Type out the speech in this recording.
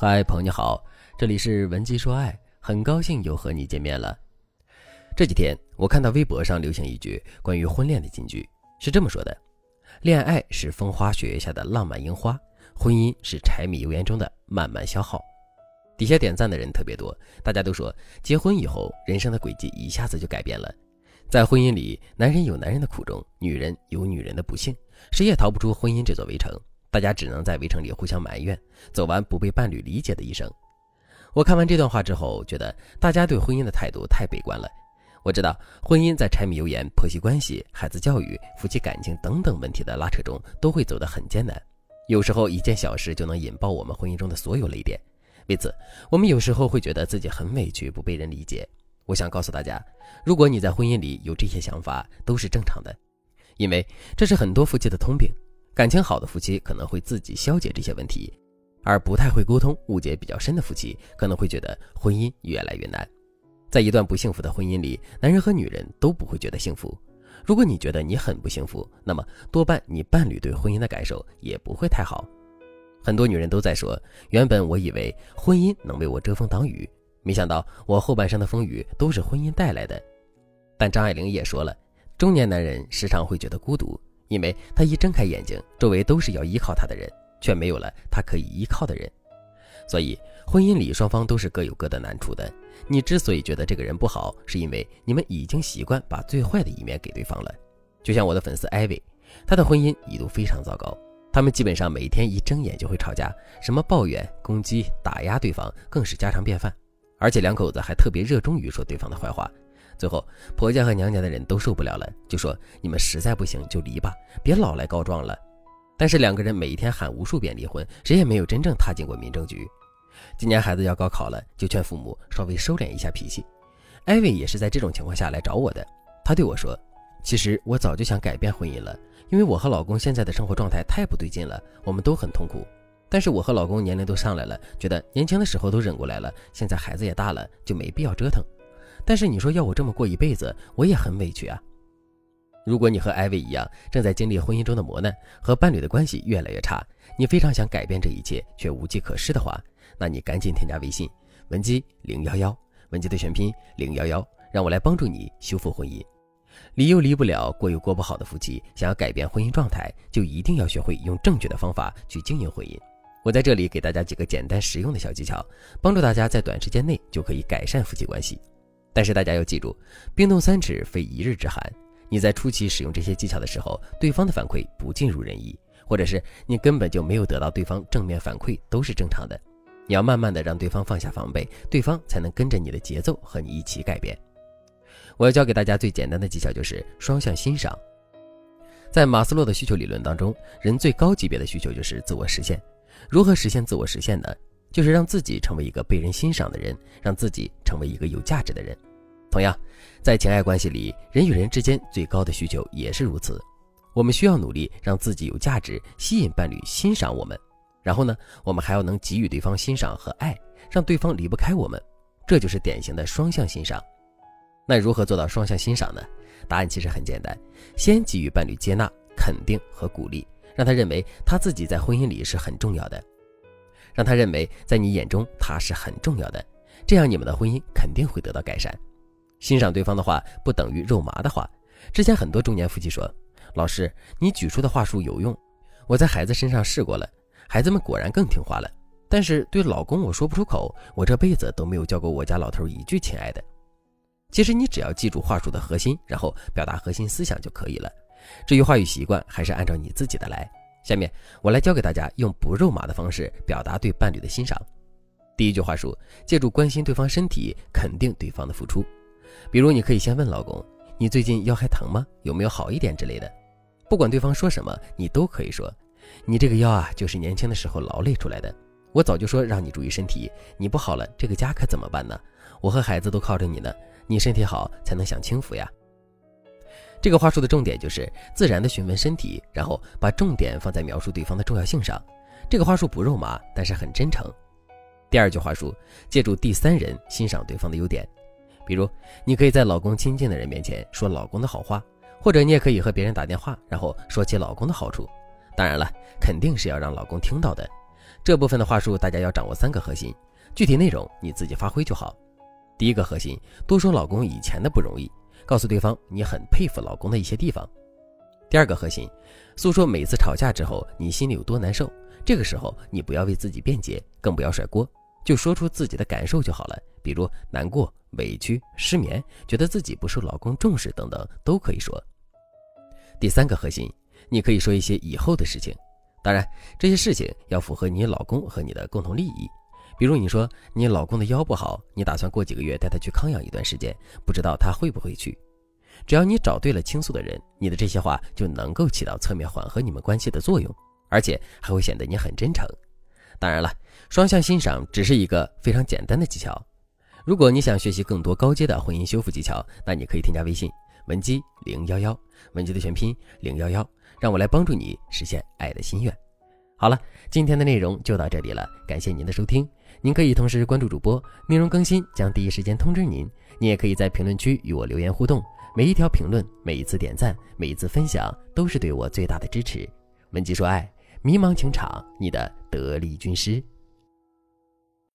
嗨，朋友你好，这里是文姬说爱，很高兴又和你见面了。这几天我看到微博上流行一句关于婚恋的金句，是这么说的：恋爱是风花雪月下的浪漫樱花，婚姻是柴米油盐中的慢慢消耗。底下点赞的人特别多，大家都说结婚以后人生的轨迹一下子就改变了。在婚姻里，男人有男人的苦衷，女人有女人的不幸，谁也逃不出婚姻这座围城。大家只能在围城里互相埋怨，走完不被伴侣理解的一生。我看完这段话之后，觉得大家对婚姻的态度太悲观了。我知道，婚姻在柴米油盐、婆媳关系、孩子教育、夫妻感情等等问题的拉扯中，都会走得很艰难。有时候一件小事就能引爆我们婚姻中的所有雷点。为此，我们有时候会觉得自己很委屈，不被人理解。我想告诉大家，如果你在婚姻里有这些想法，都是正常的，因为这是很多夫妻的通病。感情好的夫妻可能会自己消解这些问题，而不太会沟通、误解比较深的夫妻可能会觉得婚姻越来越难。在一段不幸福的婚姻里，男人和女人都不会觉得幸福。如果你觉得你很不幸福，那么多半你伴侣对婚姻的感受也不会太好。很多女人都在说：“原本我以为婚姻能为我遮风挡雨，没想到我后半生的风雨都是婚姻带来的。”但张爱玲也说了，中年男人时常会觉得孤独。因为他一睁开眼睛，周围都是要依靠他的人，却没有了他可以依靠的人。所以，婚姻里双方都是各有各的难处的。你之所以觉得这个人不好，是因为你们已经习惯把最坏的一面给对方了。就像我的粉丝艾薇，她的婚姻一度非常糟糕，他们基本上每天一睁眼就会吵架，什么抱怨、攻击、打压对方，更是家常便饭。而且两口子还特别热衷于说对方的坏话。最后，婆家和娘家的人都受不了了，就说：“你们实在不行就离吧，别老来告状了。”但是两个人每一天喊无数遍离婚，谁也没有真正踏进过民政局。今年孩子要高考了，就劝父母稍微收敛一下脾气。艾薇也是在这种情况下来找我的。她对我说：“其实我早就想改变婚姻了，因为我和老公现在的生活状态太不对劲了，我们都很痛苦。但是我和老公年龄都上来了，觉得年轻的时候都忍过来了，现在孩子也大了，就没必要折腾。”但是你说要我这么过一辈子，我也很委屈啊。如果你和艾薇一样正在经历婚姻中的磨难，和伴侣的关系越来越差，你非常想改变这一切却无计可施的话，那你赶紧添加微信文姬零幺幺，文姬的全拼零幺幺，让我来帮助你修复婚姻。离又离不了，过又过不好的夫妻，想要改变婚姻状态，就一定要学会用正确的方法去经营婚姻。我在这里给大家几个简单实用的小技巧，帮助大家在短时间内就可以改善夫妻关系。但是大家要记住，冰冻三尺非一日之寒。你在初期使用这些技巧的时候，对方的反馈不尽如人意，或者是你根本就没有得到对方正面反馈，都是正常的。你要慢慢的让对方放下防备，对方才能跟着你的节奏和你一起改变。我要教给大家最简单的技巧就是双向欣赏。在马斯洛的需求理论当中，人最高级别的需求就是自我实现。如何实现自我实现呢？就是让自己成为一个被人欣赏的人，让自己成为一个有价值的人。同样，在情爱关系里，人与人之间最高的需求也是如此。我们需要努力让自己有价值，吸引伴侣欣赏我们。然后呢，我们还要能给予对方欣赏和爱，让对方离不开我们。这就是典型的双向欣赏。那如何做到双向欣赏呢？答案其实很简单：先给予伴侣接纳、肯定和鼓励，让他认为他自己在婚姻里是很重要的，让他认为在你眼中他是很重要的。这样，你们的婚姻肯定会得到改善。欣赏对方的话不等于肉麻的话。之前很多中年夫妻说：“老师，你举出的话术有用，我在孩子身上试过了，孩子们果然更听话了。但是对老公我说不出口，我这辈子都没有叫过我家老头一句亲爱的。”其实你只要记住话术的核心，然后表达核心思想就可以了。至于话语习惯，还是按照你自己的来。下面我来教给大家用不肉麻的方式表达对伴侣的欣赏。第一句话术：借助关心对方身体，肯定对方的付出。比如，你可以先问老公：“你最近腰还疼吗？有没有好一点之类的？”不管对方说什么，你都可以说：“你这个腰啊，就是年轻的时候劳累出来的。我早就说让你注意身体，你不好了，这个家可怎么办呢？我和孩子都靠着你呢，你身体好才能享清福呀。”这个话术的重点就是自然的询问身体，然后把重点放在描述对方的重要性上。这个话术不肉麻，但是很真诚。第二句话术：借助第三人欣赏对方的优点。比如，你可以在老公亲近的人面前说老公的好话，或者你也可以和别人打电话，然后说起老公的好处。当然了，肯定是要让老公听到的。这部分的话术大家要掌握三个核心，具体内容你自己发挥就好。第一个核心，多说老公以前的不容易，告诉对方你很佩服老公的一些地方。第二个核心，诉说每次吵架之后你心里有多难受，这个时候你不要为自己辩解，更不要甩锅，就说出自己的感受就好了，比如难过、委屈、失眠，觉得自己不受老公重视等等都可以说。第三个核心，你可以说一些以后的事情，当然这些事情要符合你老公和你的共同利益。比如你说你老公的腰不好，你打算过几个月带他去康养一段时间，不知道他会不会去？只要你找对了倾诉的人，你的这些话就能够起到侧面缓和你们关系的作用，而且还会显得你很真诚。当然了，双向欣赏只是一个非常简单的技巧。如果你想学习更多高阶的婚姻修复技巧，那你可以添加微信文姬零幺幺，文姬的全拼零幺幺，让我来帮助你实现爱的心愿。好了，今天的内容就到这里了，感谢您的收听。您可以同时关注主播，内容更新将第一时间通知您。您也可以在评论区与我留言互动，每一条评论、每一次点赞、每一次分享，都是对我最大的支持。文姬说爱，迷茫情场，你的得力军师。